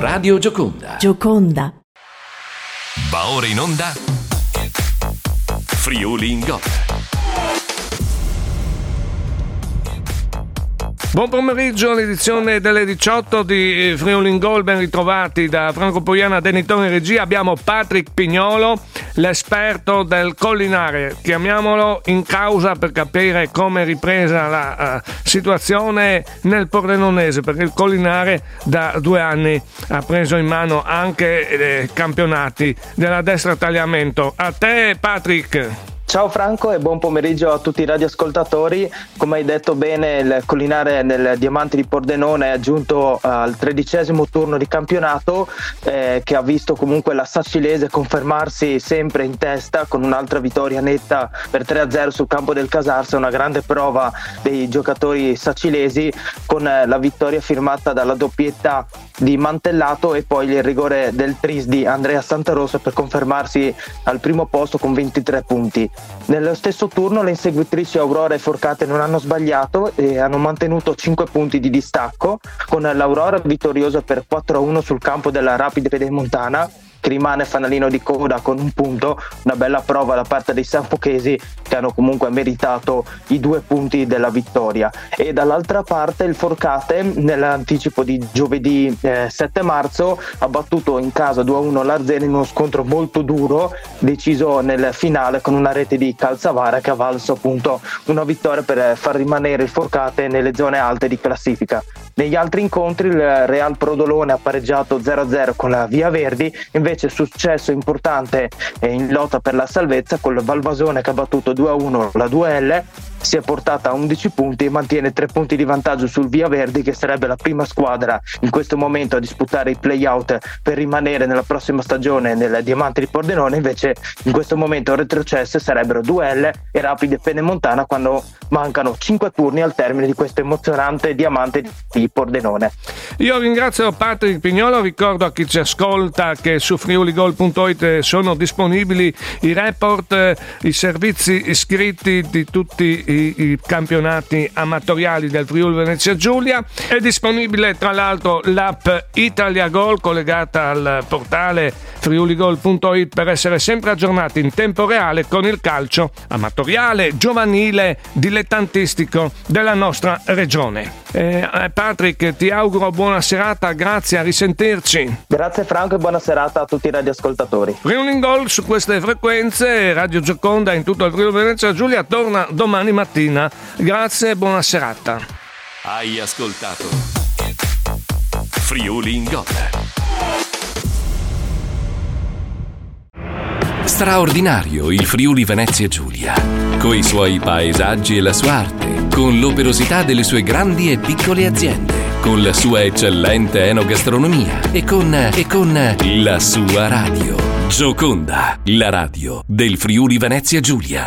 Radio Gioconda. Gioconda. Va ora in onda. Friuli in Gol. Buon pomeriggio, l'edizione delle 18 di Friuli in Gol, ben ritrovati da Franco Poiana, Denitore in regia. Abbiamo Patrick Pignolo, l'esperto del collinare, chiamiamolo in causa per capire come è ripresa la uh, situazione nel Pordenonese, perché il collinare da due anni ha preso in mano anche eh, campionati della destra tagliamento. A te Patrick! Ciao Franco e buon pomeriggio a tutti i radioascoltatori. Come hai detto bene, il collinare nel Diamante di Pordenone è giunto al tredicesimo turno di campionato eh, che ha visto comunque la Sacilese confermarsi sempre in testa con un'altra vittoria netta per 3-0 sul campo del Casarsa, una grande prova dei giocatori sacilesi con la vittoria firmata dalla doppietta di Mantellato e poi il rigore del Tris di Andrea Santarossa per confermarsi al primo posto con 23 punti. Nello stesso turno le inseguitrici Aurora e Forcate non hanno sbagliato e hanno mantenuto 5 punti di distacco, con l'Aurora vittoriosa per 4-1 sul campo della Rapide Pedemontana che rimane fanalino di coda con un punto, una bella prova da parte dei sanfochesi che hanno comunque meritato i due punti della vittoria. E dall'altra parte il Forcate nell'anticipo di giovedì eh, 7 marzo ha battuto in casa 2-1 l'Arzena in uno scontro molto duro, deciso nel finale con una rete di Calzavara che ha valso appunto una vittoria per far rimanere il Forcate nelle zone alte di classifica. Negli altri incontri il Real Prodolone ha pareggiato 0-0 con la Via Verdi, invece successo importante in lotta per la salvezza con il Valvasone che ha battuto 2-1 la 2L si è portata a 11 punti e mantiene 3 punti di vantaggio sul Via Verdi che sarebbe la prima squadra in questo momento a disputare i playout per rimanere nella prossima stagione nel Diamante di Pordenone invece in questo momento retrocesse sarebbero 2L e Rapide Penemontana quando mancano 5 turni al termine di questo emozionante Diamante di Pordenone. Io ringrazio Patrick Pignolo, ricordo a chi ci ascolta che su friuligol.it sono disponibili i report, i servizi iscritti di tutti i, i campionati amatoriali del Friuli Venezia Giulia. È disponibile tra l'altro l'app Italia Gol collegata al portale friuligol.it per essere sempre aggiornati in tempo reale con il calcio amatoriale, giovanile, dilettantistico della nostra regione. Eh, Patrick, ti auguro buona serata, grazie, a risentirci. Grazie Franco e buona serata a tutti i radioascoltatori. Friuli Gol su queste frequenze, Radio Gioconda in tutto il Friuli Venezia Giulia torna domani mattina. Grazie e buona serata. Hai ascoltato Friuli in Gol. Straordinario il Friuli Venezia Giulia, coi suoi paesaggi e la sua arte, con l'operosità delle sue grandi e piccole aziende, con la sua eccellente enogastronomia e con, e con la sua radio. Gioconda, la radio del Friuli Venezia Giulia.